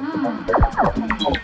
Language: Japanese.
Mm.